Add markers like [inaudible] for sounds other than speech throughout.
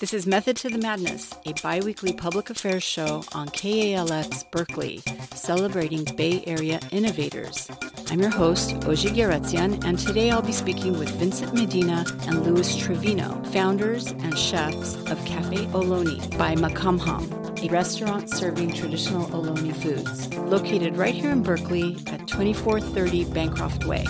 This is Method to the Madness, a bi weekly public affairs show on KALX Berkeley, celebrating Bay Area innovators. I'm your host, Ojig Yeretsian, and today I'll be speaking with Vincent Medina and Louis Trevino, founders and chefs of Cafe Ohlone by Makamham, a restaurant serving traditional Ohlone foods, located right here in Berkeley at 2430 Bancroft Way.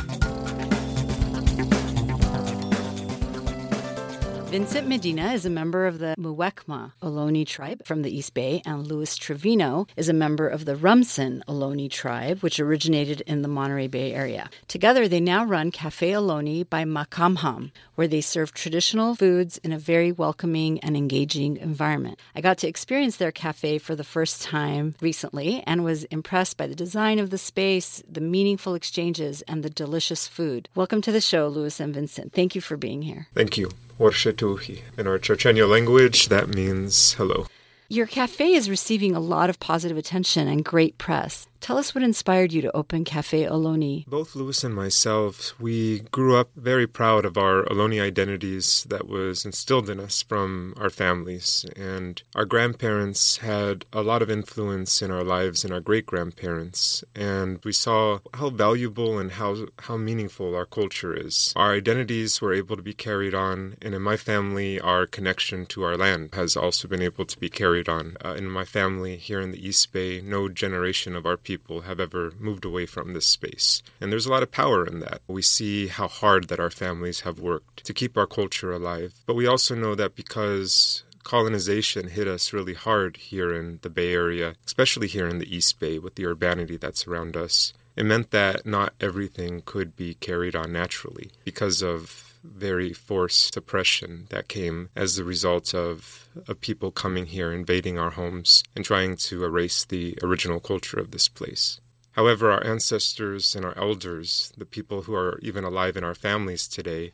Vincent Medina is a member of the Muwekma Ohlone tribe from the East Bay, and Louis Trevino is a member of the Rumsen Ohlone tribe, which originated in the Monterey Bay area. Together, they now run Cafe Ohlone by Makamham, where they serve traditional foods in a very welcoming and engaging environment. I got to experience their cafe for the first time recently and was impressed by the design of the space, the meaningful exchanges, and the delicious food. Welcome to the show, Louis and Vincent. Thank you for being here. Thank you. Warshetuhi. In our Chochenyo language, that means hello. Your cafe is receiving a lot of positive attention and great press. Tell us what inspired you to open Cafe Ohlone. Both Louis and myself, we grew up very proud of our Ohlone identities that was instilled in us from our families. And our grandparents had a lot of influence in our lives and our great grandparents. And we saw how valuable and how, how meaningful our culture is. Our identities were able to be carried on. And in my family, our connection to our land has also been able to be carried on. Uh, in my family here in the East Bay, no generation of our people people have ever moved away from this space. And there's a lot of power in that. We see how hard that our families have worked to keep our culture alive. But we also know that because colonization hit us really hard here in the Bay Area, especially here in the East Bay with the urbanity that's around us. It meant that not everything could be carried on naturally because of very forced suppression that came as the result of, of people coming here, invading our homes, and trying to erase the original culture of this place. However, our ancestors and our elders, the people who are even alive in our families today,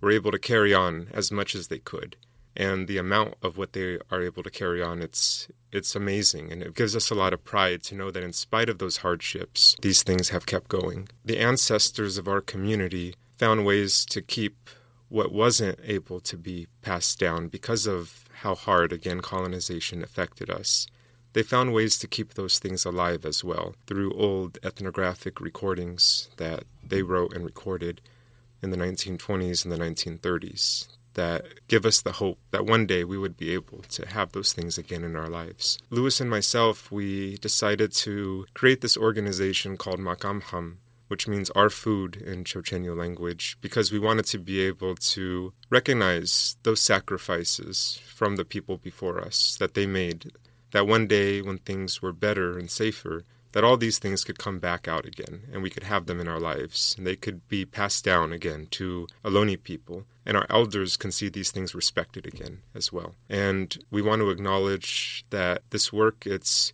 were able to carry on as much as they could. And the amount of what they are able to carry on, it's it's amazing and it gives us a lot of pride to know that in spite of those hardships, these things have kept going. The ancestors of our community found ways to keep what wasn't able to be passed down because of how hard, again, colonization affected us. They found ways to keep those things alive as well through old ethnographic recordings that they wrote and recorded in the 1920s and the 1930s that give us the hope that one day we would be able to have those things again in our lives. Louis and myself, we decided to create this organization called Makamham, which means our food in Chochenyo language, because we wanted to be able to recognize those sacrifices from the people before us that they made, that one day when things were better and safer, that all these things could come back out again and we could have them in our lives and they could be passed down again to Ohlone people and our elders can see these things respected again as well. And we want to acknowledge that this work it's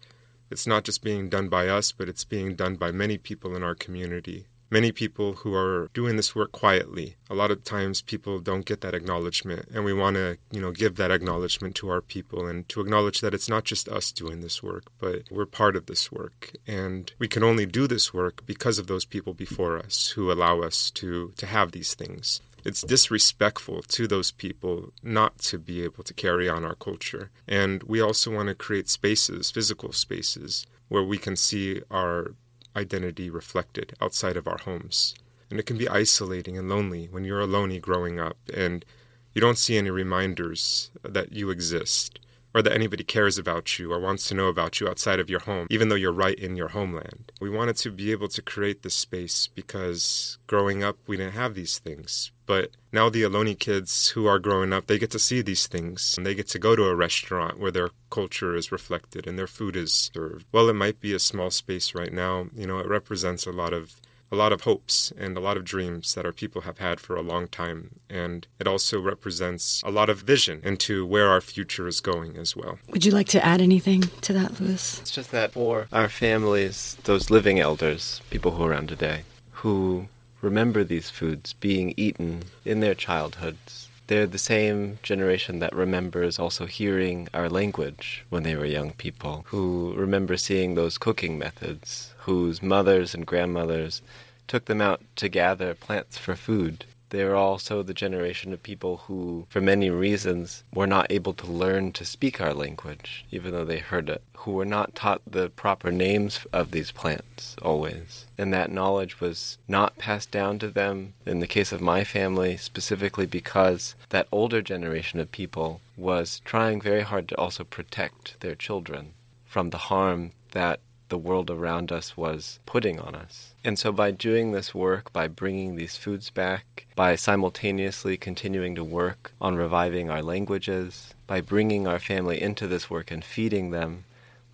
it's not just being done by us, but it's being done by many people in our community. Many people who are doing this work quietly. A lot of times people don't get that acknowledgement and we want to, you know, give that acknowledgement to our people and to acknowledge that it's not just us doing this work, but we're part of this work. And we can only do this work because of those people before us who allow us to to have these things it's disrespectful to those people not to be able to carry on our culture. And we also want to create spaces, physical spaces, where we can see our identity reflected outside of our homes. And it can be isolating and lonely when you're alone growing up and you don't see any reminders that you exist or that anybody cares about you or wants to know about you outside of your home, even though you're right in your homeland. We wanted to be able to create this space because growing up, we didn't have these things. But now the Ohlone kids who are growing up, they get to see these things and they get to go to a restaurant where their culture is reflected and their food is served. Well, it might be a small space right now, you know, it represents a lot of a lot of hopes and a lot of dreams that our people have had for a long time. And it also represents a lot of vision into where our future is going as well. Would you like to add anything to that, Louis? It's just that for our families, those living elders, people who are around today, who remember these foods being eaten in their childhoods, they're the same generation that remembers also hearing our language when they were young people, who remember seeing those cooking methods, whose mothers and grandmothers took them out to gather plants for food. They're also the generation of people who, for many reasons, were not able to learn to speak our language, even though they heard it, who were not taught the proper names of these plants always. And that knowledge was not passed down to them, in the case of my family, specifically because that older generation of people was trying very hard to also protect their children from the harm that the world around us was putting on us. And so, by doing this work, by bringing these foods back, by simultaneously continuing to work on reviving our languages, by bringing our family into this work and feeding them,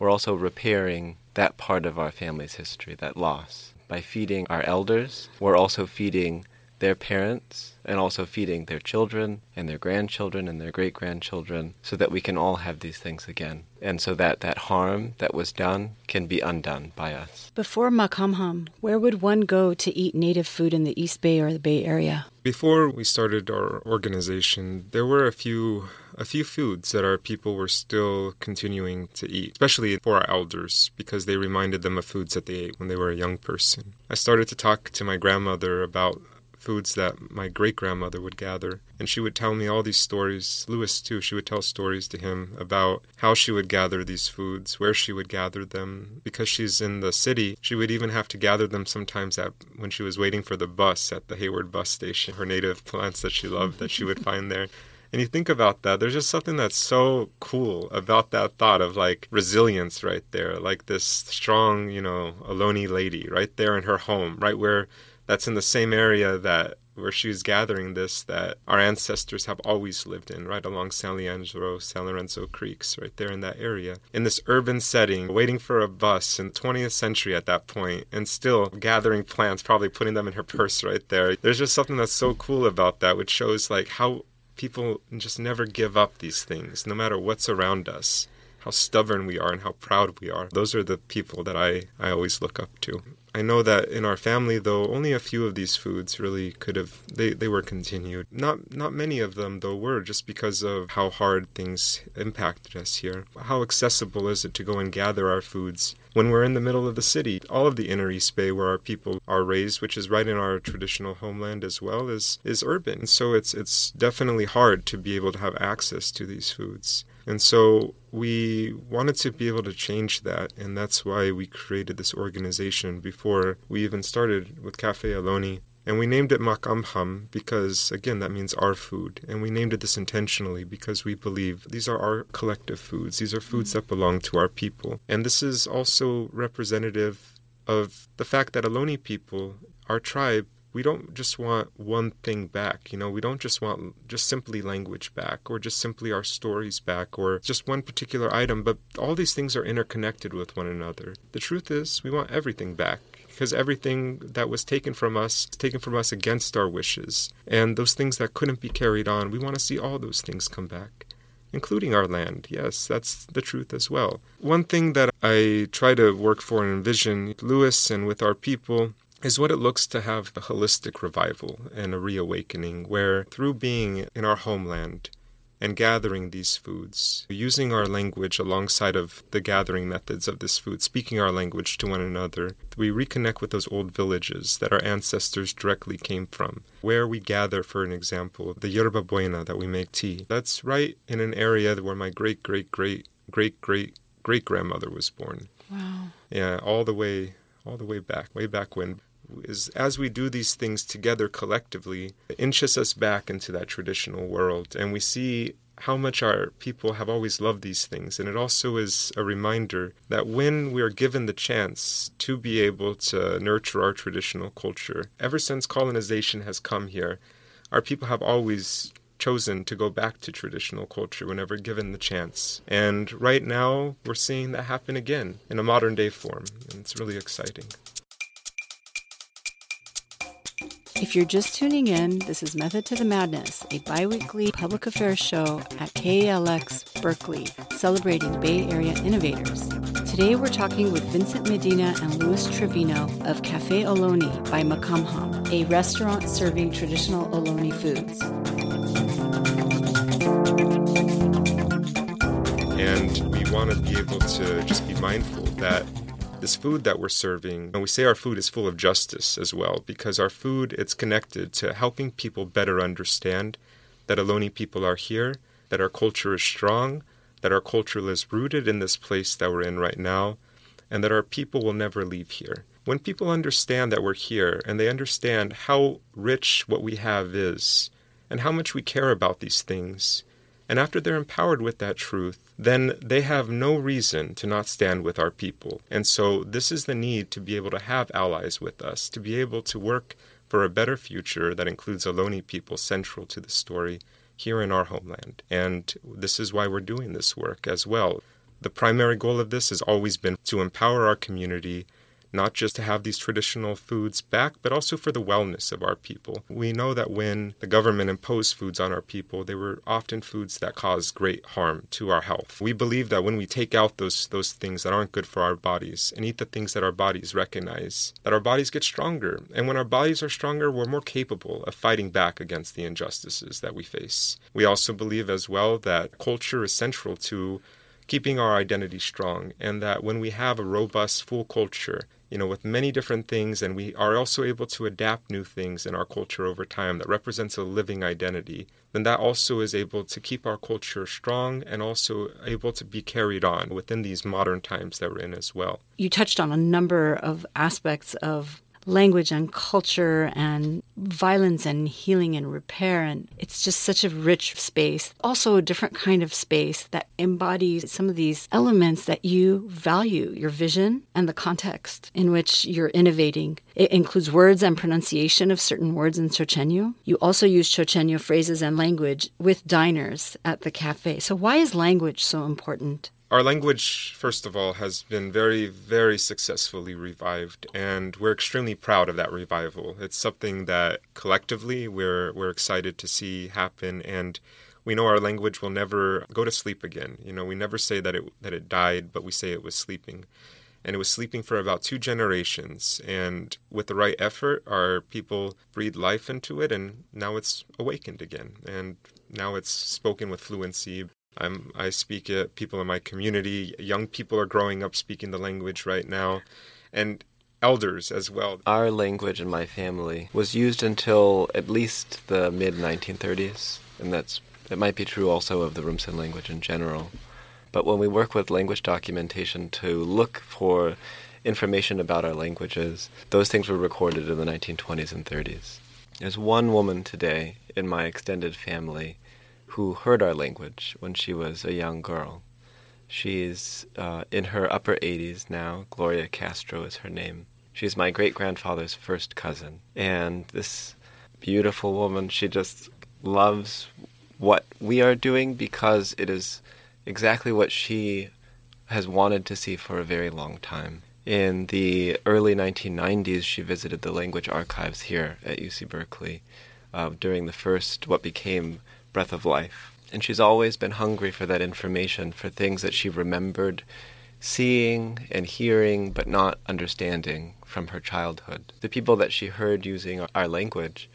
we're also repairing that part of our family's history, that loss. By feeding our elders, we're also feeding their parents and also feeding their children and their grandchildren and their great grandchildren so that we can all have these things again. And so that that harm that was done can be undone by us. Before Makamham, where would one go to eat native food in the East Bay or the Bay Area? Before we started our organization, there were a few a few foods that our people were still continuing to eat, especially for our elders, because they reminded them of foods that they ate when they were a young person. I started to talk to my grandmother about foods that my great grandmother would gather. And she would tell me all these stories. Louis, too, she would tell stories to him about how she would gather these foods, where she would gather them. Because she's in the city, she would even have to gather them sometimes at, when she was waiting for the bus at the Hayward bus station, her native plants that she loved that she would find there. And you think about that, there's just something that's so cool about that thought of like resilience right there, like this strong, you know, Ohlone lady right there in her home, right where that's in the same area that where she was gathering this that our ancestors have always lived in, right along San Leandro, San Lorenzo Creeks, right there in that area. In this urban setting, waiting for a bus in the 20th century at that point, and still gathering plants, probably putting them in her purse right there. There's just something that's so cool about that, which shows like how people just never give up these things, no matter what's around us. How stubborn we are and how proud we are. Those are the people that I, I always look up to. I know that in our family, though, only a few of these foods really could have they, they were continued. Not not many of them though were just because of how hard things impacted us here. How accessible is it to go and gather our foods when we're in the middle of the city? All of the inner East Bay where our people are raised, which is right in our traditional homeland as well, is is urban. So it's it's definitely hard to be able to have access to these foods. And so we wanted to be able to change that, and that's why we created this organization before we even started with Cafe Ohlone. And we named it Makamham because, again, that means our food. And we named it this intentionally because we believe these are our collective foods. These are foods mm-hmm. that belong to our people. And this is also representative of the fact that Ohlone people, our tribe, we don't just want one thing back. You know, we don't just want just simply language back or just simply our stories back or just one particular item, but all these things are interconnected with one another. The truth is, we want everything back because everything that was taken from us is taken from us against our wishes. And those things that couldn't be carried on, we want to see all those things come back. Including our land. Yes, that's the truth as well. One thing that I try to work for and envision, Louis, and with our people, is what it looks to have a holistic revival and a reawakening, where through being in our homeland and gathering these foods, using our language alongside of the gathering methods of this food, speaking our language to one another, we reconnect with those old villages that our ancestors directly came from. Where we gather, for an example, the yerba buena that we make tea. That's right in an area where my great great great great great great grandmother was born. Wow. Yeah, all the way all the way back, way back when is as we do these things together collectively, it inches us back into that traditional world, and we see how much our people have always loved these things. And it also is a reminder that when we are given the chance to be able to nurture our traditional culture, ever since colonization has come here, our people have always chosen to go back to traditional culture whenever given the chance. And right now, we're seeing that happen again in a modern day form. And it's really exciting. If you're just tuning in, this is Method to the Madness, a biweekly public affairs show at KALX Berkeley, celebrating Bay Area innovators. Today we're talking with Vincent Medina and Louis Trevino of Cafe Ohlone by Makamham, a restaurant serving traditional Ohlone foods. And we want to be able to just be mindful that this food that we're serving, and we say our food is full of justice as well, because our food it's connected to helping people better understand that Ohlone people are here, that our culture is strong, that our culture is rooted in this place that we're in right now, and that our people will never leave here. When people understand that we're here and they understand how rich what we have is and how much we care about these things, and after they're empowered with that truth, then they have no reason to not stand with our people. And so, this is the need to be able to have allies with us, to be able to work for a better future that includes Ohlone people central to the story here in our homeland. And this is why we're doing this work as well. The primary goal of this has always been to empower our community not just to have these traditional foods back, but also for the wellness of our people. We know that when the government imposed foods on our people, they were often foods that caused great harm to our health. We believe that when we take out those those things that aren't good for our bodies and eat the things that our bodies recognize, that our bodies get stronger. And when our bodies are stronger, we're more capable of fighting back against the injustices that we face. We also believe as well that culture is central to keeping our identity strong, and that when we have a robust, full culture, you know, with many different things, and we are also able to adapt new things in our culture over time that represents a living identity, then that also is able to keep our culture strong and also able to be carried on within these modern times that we're in as well. You touched on a number of aspects of language and culture and violence and healing and repair. And it's just such a rich space. Also, a different kind of space that embodies some of these elements that you value your vision and the context in which you're innovating. It includes words and pronunciation of certain words in Chochenyo. You also use Chochenyo phrases and language with diners at the cafe. So, why is language so important? Our language, first of all, has been very, very successfully revived, and we're extremely proud of that revival. It's something that collectively we're, we're excited to see happen, and we know our language will never go to sleep again. You know, we never say that it, that it died, but we say it was sleeping. And it was sleeping for about two generations. And with the right effort, our people breathed life into it, and now it's awakened again. And now it's spoken with fluency I'm, I speak it. People in my community, young people are growing up speaking the language right now, and elders as well. Our language in my family was used until at least the mid 1930s, and that's it might be true also of the Rumsen language in general. But when we work with language documentation to look for information about our languages, those things were recorded in the 1920s and 30s. There's one woman today in my extended family who heard our language when she was a young girl. She's uh, in her upper 80s now. Gloria Castro is her name. She's my great grandfather's first cousin. And this beautiful woman, she just loves what we are doing because it is exactly what she has wanted to see for a very long time. In the early 1990s, she visited the language archives here at UC Berkeley uh, during the first, what became breath of life. And she's always been hungry for that information, for things that she remembered seeing and hearing but not understanding from her childhood. The people that she heard using our language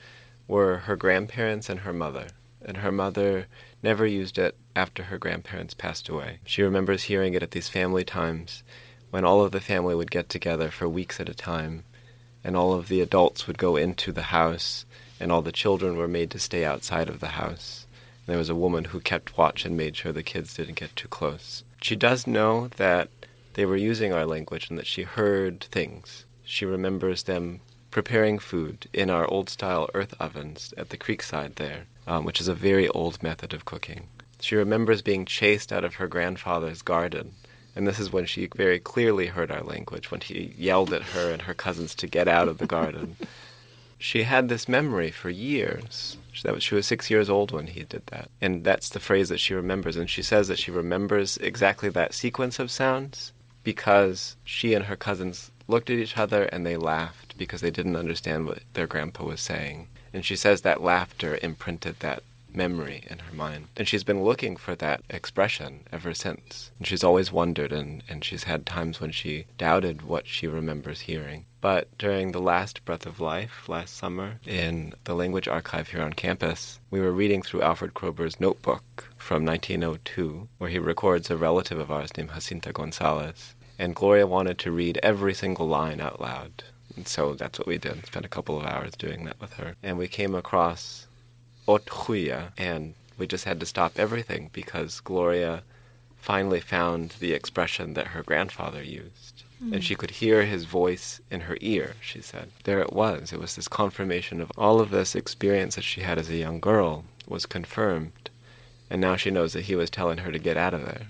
were her grandparents and her mother. And her mother never used it after her grandparents passed away. She remembers hearing it at these family times when all of the family would get together for weeks at a time and all of the adults would go into the house and all the children were made to stay outside of the house there was a woman who kept watch and made sure the kids didn't get too close. She does know that they were using our language and that she heard things. She remembers them preparing food in our old style earth ovens at the creekside there, um, which is a very old method of cooking. She remembers being chased out of her grandfather's garden, and this is when she very clearly heard our language, when he yelled at her and her cousins to get out of the garden. [laughs] she had this memory for years she was six years old when he did that. And that's the phrase that she remembers. And she says that she remembers exactly that sequence of sounds because she and her cousins looked at each other and they laughed because they didn't understand what their grandpa was saying. And she says that laughter imprinted that memory in her mind. And she's been looking for that expression ever since. And she's always wondered, and, and she's had times when she doubted what she remembers hearing. But during the last Breath of Life last summer in the language archive here on campus, we were reading through Alfred Kroeber's notebook from 1902, where he records a relative of ours named Jacinta Gonzalez. And Gloria wanted to read every single line out loud. And so that's what we did. Spent a couple of hours doing that with her. And we came across Othuya, and we just had to stop everything because Gloria finally found the expression that her grandfather used. Mm. And she could hear his voice in her ear, she said. There it was. It was this confirmation of all of this experience that she had as a young girl was confirmed. And now she knows that he was telling her to get out of there.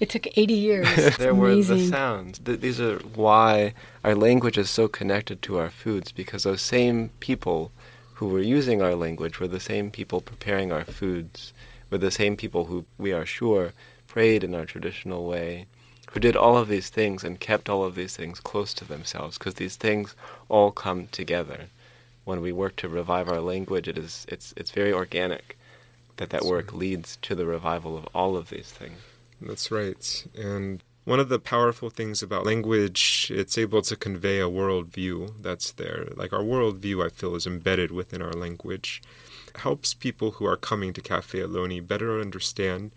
It took 80 years. [laughs] there were the sounds. These are why our language is so connected to our foods, because those same people who were using our language were the same people preparing our foods, were the same people who, we are sure, prayed in our traditional way, who did all of these things and kept all of these things close to themselves, because these things all come together. When we work to revive our language, it is, it's, it's very organic that that work leads to the revival of all of these things. That's right. And one of the powerful things about language, it's able to convey a worldview that's there. Like our worldview, I feel, is embedded within our language. It helps people who are coming to Cafe Ohlone better understand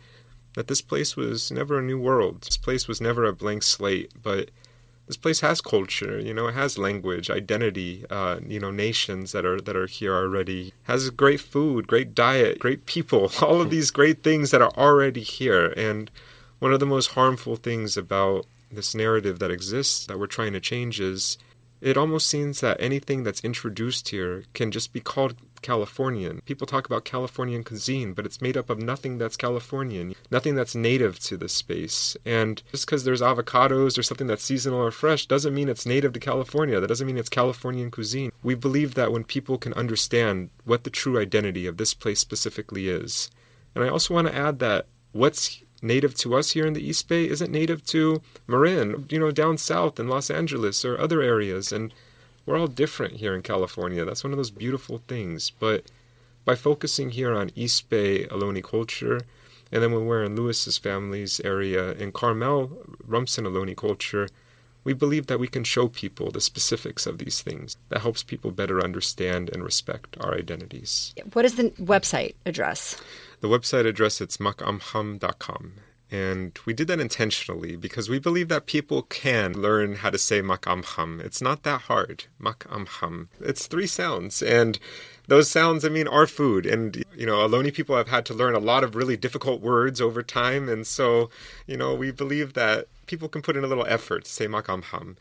that this place was never a new world. This place was never a blank slate, but this place has culture. You know, it has language, identity. Uh, you know, nations that are that are here already has great food, great diet, great people. [laughs] All of these great things that are already here, and one of the most harmful things about this narrative that exists that we're trying to change is it almost seems that anything that's introduced here can just be called Californian. People talk about Californian cuisine, but it's made up of nothing that's Californian, nothing that's native to this space. And just because there's avocados or something that's seasonal or fresh doesn't mean it's native to California. That doesn't mean it's Californian cuisine. We believe that when people can understand what the true identity of this place specifically is. And I also want to add that what's native to us here in the East Bay isn't native to Marin, you know, down south in Los Angeles or other areas. And we're all different here in California. That's one of those beautiful things. But by focusing here on East Bay Ohlone culture, and then when we're in Louis's family's area in Carmel, Rumsen Ohlone culture, we believe that we can show people the specifics of these things that helps people better understand and respect our identities. What is the website address? The website address it's makamham.com. And we did that intentionally because we believe that people can learn how to say makamham. It's not that hard. Makamham. It's three sounds. And those sounds, I mean, are food. And, you know, Ohlone people have had to learn a lot of really difficult words over time. And so, you know, we believe that people can put in a little effort to say makamham.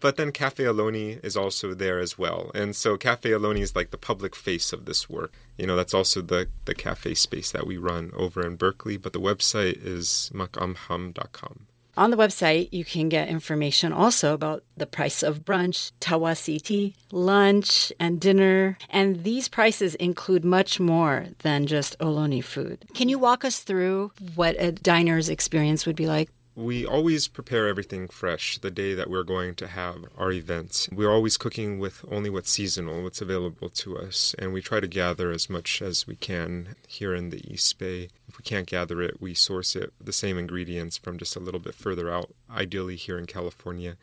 But then Cafe Ohlone is also there as well. And so Cafe Ohlone is like the public face of this work. You know, that's also the, the cafe space that we run over in Berkeley. But the website is makamham.com. On the website, you can get information also about the price of brunch, tawasiti, lunch, and dinner. And these prices include much more than just Ohlone food. Can you walk us through what a diner's experience would be like? We always prepare everything fresh the day that we're going to have our events. We're always cooking with only what's seasonal, what's available to us, and we try to gather as much as we can here in the East Bay. If we can't gather it, we source it, the same ingredients from just a little bit further out, ideally here in California.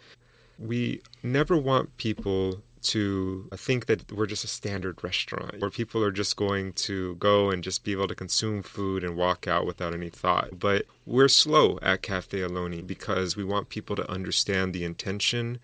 We never want people to think that we're just a standard restaurant where people are just going to go and just be able to consume food and walk out without any thought. But we're slow at Cafe Ohlone because we want people to understand the intention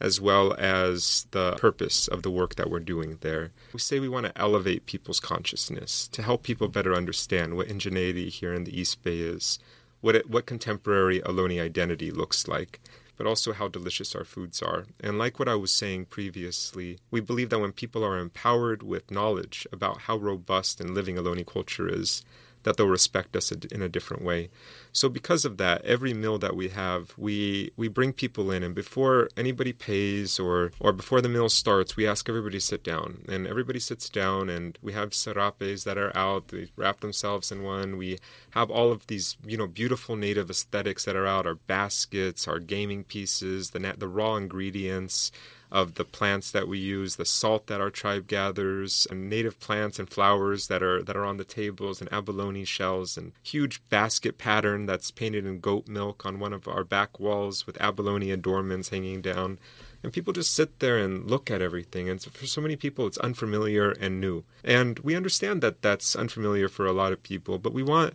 as well as the purpose of the work that we're doing there. We say we want to elevate people's consciousness to help people better understand what indigeneity here in the East Bay is, what it, what contemporary Ohlone identity looks like but also how delicious our foods are. And like what I was saying previously, we believe that when people are empowered with knowledge about how robust and living Ohlone culture is, that they'll respect us in a different way. So because of that, every meal that we have, we we bring people in, and before anybody pays or or before the meal starts, we ask everybody to sit down, and everybody sits down, and we have serapes that are out. They wrap themselves in one. We have all of these you know beautiful native aesthetics that are out, our baskets, our gaming pieces, the the raw ingredients of the plants that we use, the salt that our tribe gathers, and native plants and flowers that are that are on the tables, and abalone shells, and huge basket pattern that's painted in goat milk on one of our back walls with abalone adornments hanging down. And people just sit there and look at everything. And for so many people, it's unfamiliar and new. And we understand that that's unfamiliar for a lot of people, but we want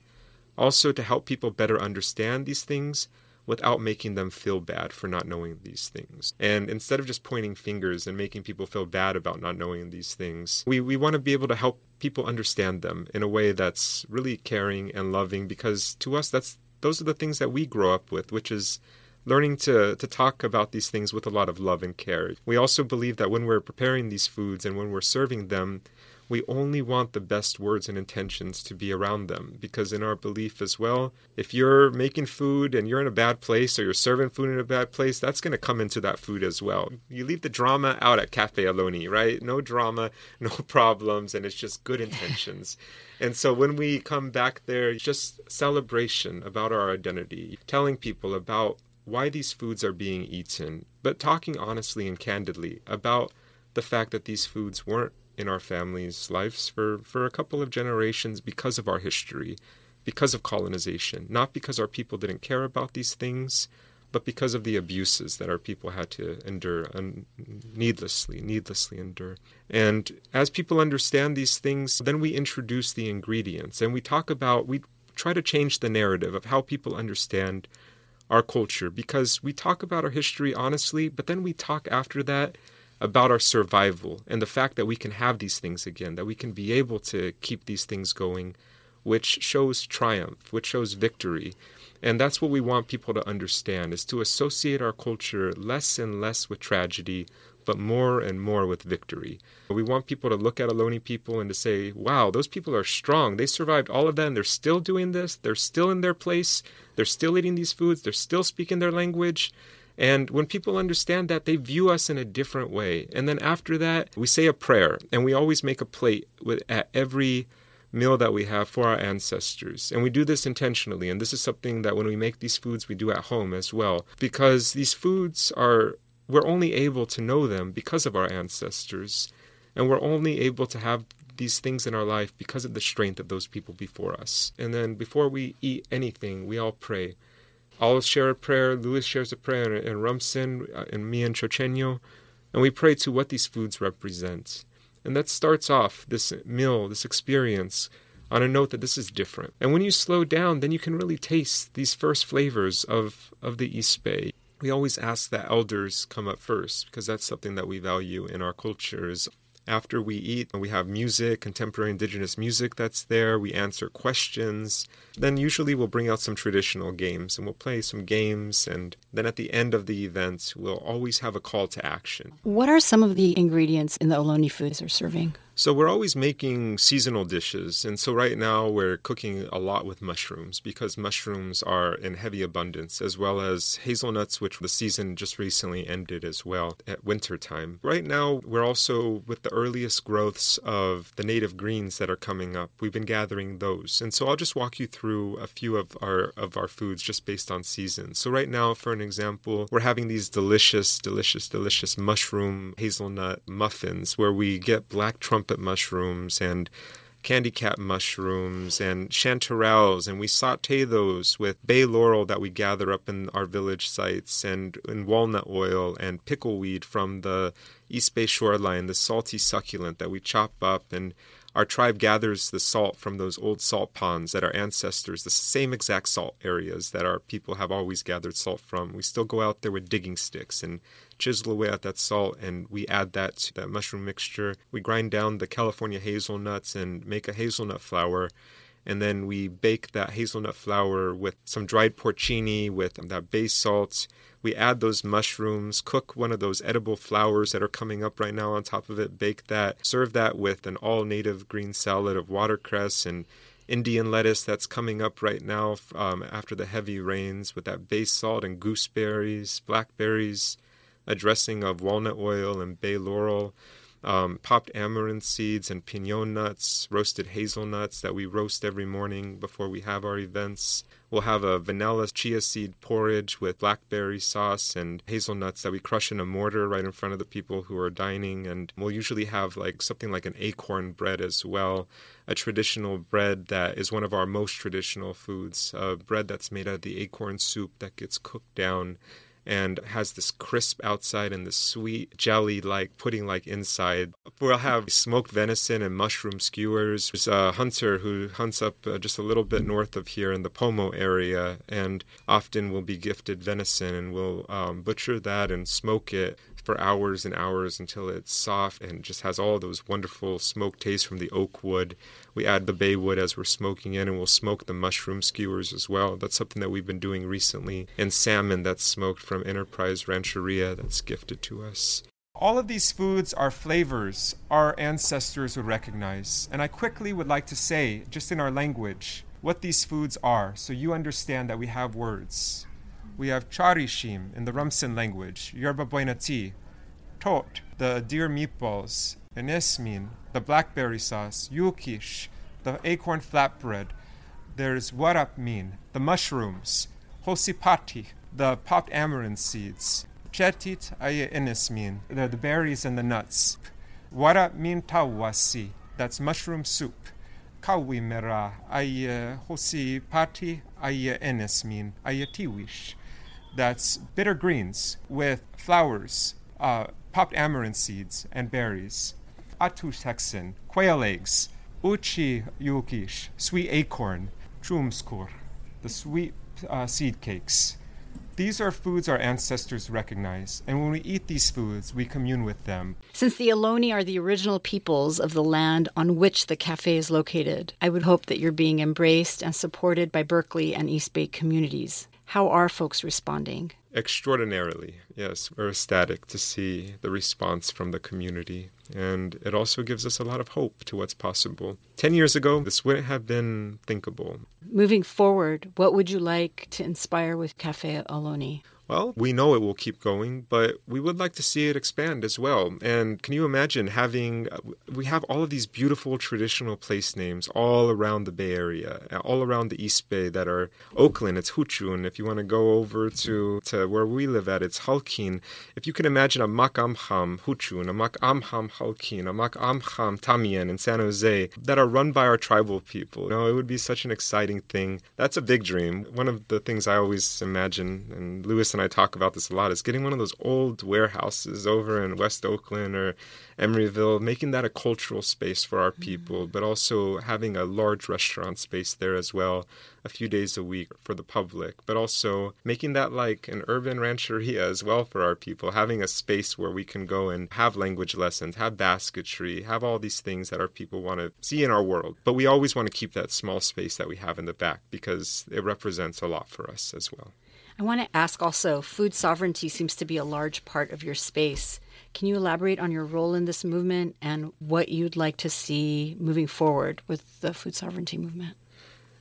also to help people better understand these things without making them feel bad for not knowing these things. And instead of just pointing fingers and making people feel bad about not knowing these things, we, we want to be able to help people understand them in a way that's really caring and loving because to us that's those are the things that we grow up with, which is learning to, to talk about these things with a lot of love and care. We also believe that when we're preparing these foods and when we're serving them, we only want the best words and intentions to be around them. Because in our belief as well, if you're making food and you're in a bad place or you're serving food in a bad place, that's going to come into that food as well. You leave the drama out at Cafe Ohlone, right? No drama, [laughs] no problems, and it's just good intentions. and so when we come back there, just celebration about our identity, telling people about why these foods are being eaten, but talking honestly and candidly about the fact that these foods weren't in our families' lives for, for a couple of generations because of our history, because of colonization, not because our people didn't care about these things, but because of the abuses that our people had to endure un- needlessly, needlessly endure. And as people understand these things, then we introduce the ingredients and we talk about, we try to change the narrative of how people understand our culture because we talk about our history honestly, but then we talk after that about our survival and the fact that we can have these things again, that we can be able to keep these things going, which shows triumph, which shows victory. And that's what we want people to understand is to associate our culture less and less with tragedy, but more and more with victory. We want people to look at Ohlone people and to say, wow, those people are strong. They survived all of that and they're still doing this. They're still in their place. They're still eating these foods. They're still speaking their language. And when people understand that, they view us in a different way. And then after that, we say a prayer, and we always make a plate with, at every meal that we have for our ancestors. And we do this intentionally. And this is something that when we make these foods, we do at home as well. Because these foods are, we're only able to know them because of our ancestors. And we're only able to have these things in our life because of the strength of those people before us. And then before we eat anything, we all pray. I'll share a prayer, Louis shares a prayer, and Rumsen uh, and me and Chochenyo, and we pray to what these foods represent. And that starts off this meal, this experience, on a note that this is different. And when you slow down, then you can really taste these first flavors of, of the East Bay. We always ask that elders come up first because that's something that we value in our cultures. After we eat, we have music, contemporary indigenous music that's there. We answer questions. Then usually we'll bring out some traditional games and we'll play some games. And then at the end of the event, we'll always have a call to action. What are some of the ingredients in the Ohlone foods you're serving? So we're always making seasonal dishes. And so right now we're cooking a lot with mushrooms because mushrooms are in heavy abundance, as well as hazelnuts, which the season just recently ended as well at winter time. Right now we're also with the earliest growths of the native greens that are coming up. We've been gathering those. And so I'll just walk you through a few of our of our foods just based on season. So right now, for an example, we're having these delicious, delicious, delicious mushroom hazelnut muffins where we get black trumpet mushrooms and candy cap mushrooms and chanterelles, and we saute those with bay laurel that we gather up in our village sites and in walnut oil and pickleweed from the East Bay shoreline, the salty succulent that we chop up and our tribe gathers the salt from those old salt ponds that our ancestors, the same exact salt areas that our people have always gathered salt from. We still go out there with digging sticks and chisel away at that salt and we add that to that mushroom mixture. We grind down the California hazelnuts and make a hazelnut flour and then we bake that hazelnut flour with some dried porcini with that bay salt. We add those mushrooms, cook one of those edible flowers that are coming up right now on top of it, bake that, serve that with an all native green salad of watercress and Indian lettuce that's coming up right now um, after the heavy rains with that bay salt and gooseberries, blackberries, a dressing of walnut oil and bay laurel um, popped amaranth seeds and pinon nuts, roasted hazelnuts that we roast every morning before we have our events. We'll have a vanilla chia seed porridge with blackberry sauce and hazelnuts that we crush in a mortar right in front of the people who are dining. And we'll usually have like something like an acorn bread as well, a traditional bread that is one of our most traditional foods, a bread that's made out of the acorn soup that gets cooked down and has this crisp outside and this sweet jelly like pudding like inside. We'll have smoked venison and mushroom skewers. There's a hunter who hunts up uh, just a little bit north of here in the Pomo area and often will be gifted venison and we'll um, butcher that and smoke it for hours and hours until it's soft and just has all those wonderful smoke tastes from the oak wood. We add the bay wood as we're smoking in, and we'll smoke the mushroom skewers as well. That's something that we've been doing recently. And salmon that's smoked from Enterprise Rancheria that's gifted to us. All of these foods are flavors our ancestors would recognize. And I quickly would like to say, just in our language, what these foods are so you understand that we have words we have charishim in the Rumsen language, yerba buena tea, tot, the deer meatballs, enesmin, the blackberry sauce, yukish, the acorn flatbread. There's warapmin, the mushrooms, hosipati, the popped amaranth seeds, chetit aye enesmin, they're the berries and the nuts. Warapmin tawasi, that's mushroom soup. Kawimera aye hosipati aye enesmin aye tiwish that's bitter greens with flowers, uh, popped amaranth seeds, and berries. Atushexin, quail eggs, uchi yukish, sweet acorn, chumskur, the sweet uh, seed cakes. These are foods our ancestors recognize, and when we eat these foods, we commune with them. Since the Ohlone are the original peoples of the land on which the cafe is located, I would hope that you're being embraced and supported by Berkeley and East Bay communities. How are folks responding? Extraordinarily, yes. We're ecstatic to see the response from the community. And it also gives us a lot of hope to what's possible. Ten years ago, this wouldn't have been thinkable. Moving forward, what would you like to inspire with Cafe Ohlone? Well, we know it will keep going, but we would like to see it expand as well. And can you imagine having, we have all of these beautiful traditional place names all around the Bay Area, all around the East Bay that are Oakland, it's Huchun. If you want to go over to, to where we live at, it's Halkin. If you can imagine a Makamham Huchun, a Makamham Halkin, a Makamham Tamien in San Jose that are run by our tribal people, you know, it would be such an exciting thing. That's a big dream. One of the things I always imagine, and Louis and I talk about this a lot, is getting one of those old warehouses over in West Oakland or Emeryville, making that a cultural space for our people, mm-hmm. but also having a large restaurant space there as well, a few days a week for the public, but also making that like an urban rancheria as well for our people, having a space where we can go and have language lessons, have basketry, have all these things that our people want to see in our world. But we always want to keep that small space that we have in the back because it represents a lot for us as well. I want to ask also food sovereignty seems to be a large part of your space. Can you elaborate on your role in this movement and what you'd like to see moving forward with the food sovereignty movement?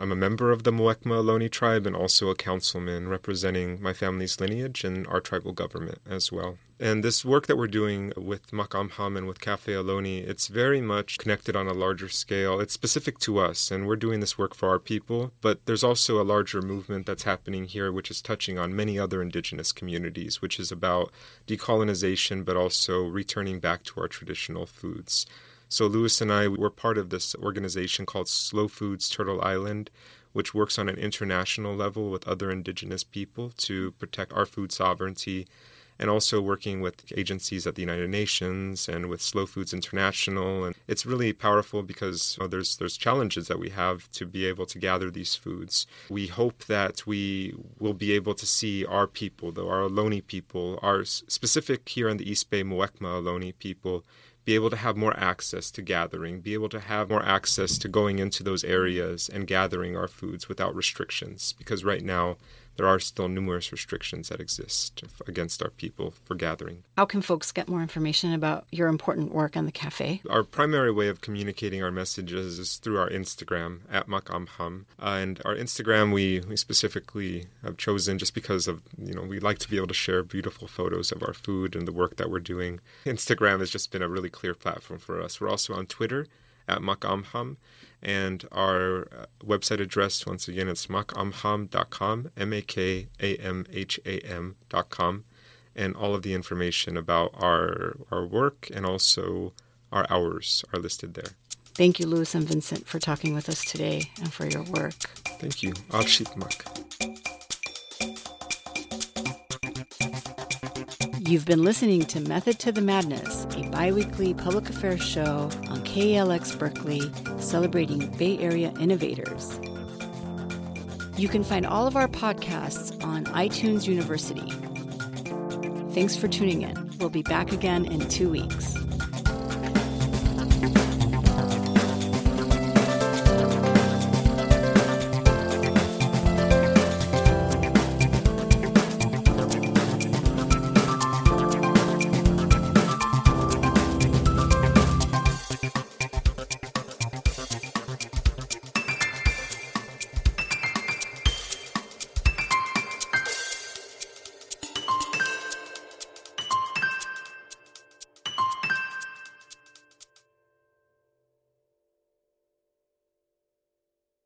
I'm a member of the Muwekma Ohlone tribe and also a councilman representing my family's lineage and our tribal government as well. And this work that we're doing with Makamham and with Cafe Ohlone, it's very much connected on a larger scale. It's specific to us, and we're doing this work for our people, but there's also a larger movement that's happening here, which is touching on many other indigenous communities, which is about decolonization, but also returning back to our traditional foods. So Louis and I were part of this organization called Slow Foods Turtle Island, which works on an international level with other indigenous people to protect our food sovereignty and also working with agencies at the United Nations and with Slow Foods International. And it's really powerful because you know, there's there's challenges that we have to be able to gather these foods. We hope that we will be able to see our people, though our Ohlone people, our specific here in the East Bay Muwekma Ohlone people, be able to have more access to gathering, be able to have more access to going into those areas and gathering our foods without restrictions. Because right now, there are still numerous restrictions that exist against our people for gathering. How can folks get more information about your important work on the cafe? Our primary way of communicating our messages is through our Instagram at Makamham. Uh, and our Instagram we, we specifically have chosen just because of, you know, we like to be able to share beautiful photos of our food and the work that we're doing. Instagram has just been a really clear platform for us. We're also on Twitter at Makamham. And our uh, website address, once again, it's makamham.com, M A K A M H A M.com. And all of the information about our, our work and also our hours are listed there. Thank you, Louis and Vincent, for talking with us today and for your work. Thank you. Mak. You've been listening to Method to the Madness, a biweekly public affairs show on KALX Berkeley celebrating Bay Area innovators. You can find all of our podcasts on iTunes University. Thanks for tuning in. We'll be back again in two weeks.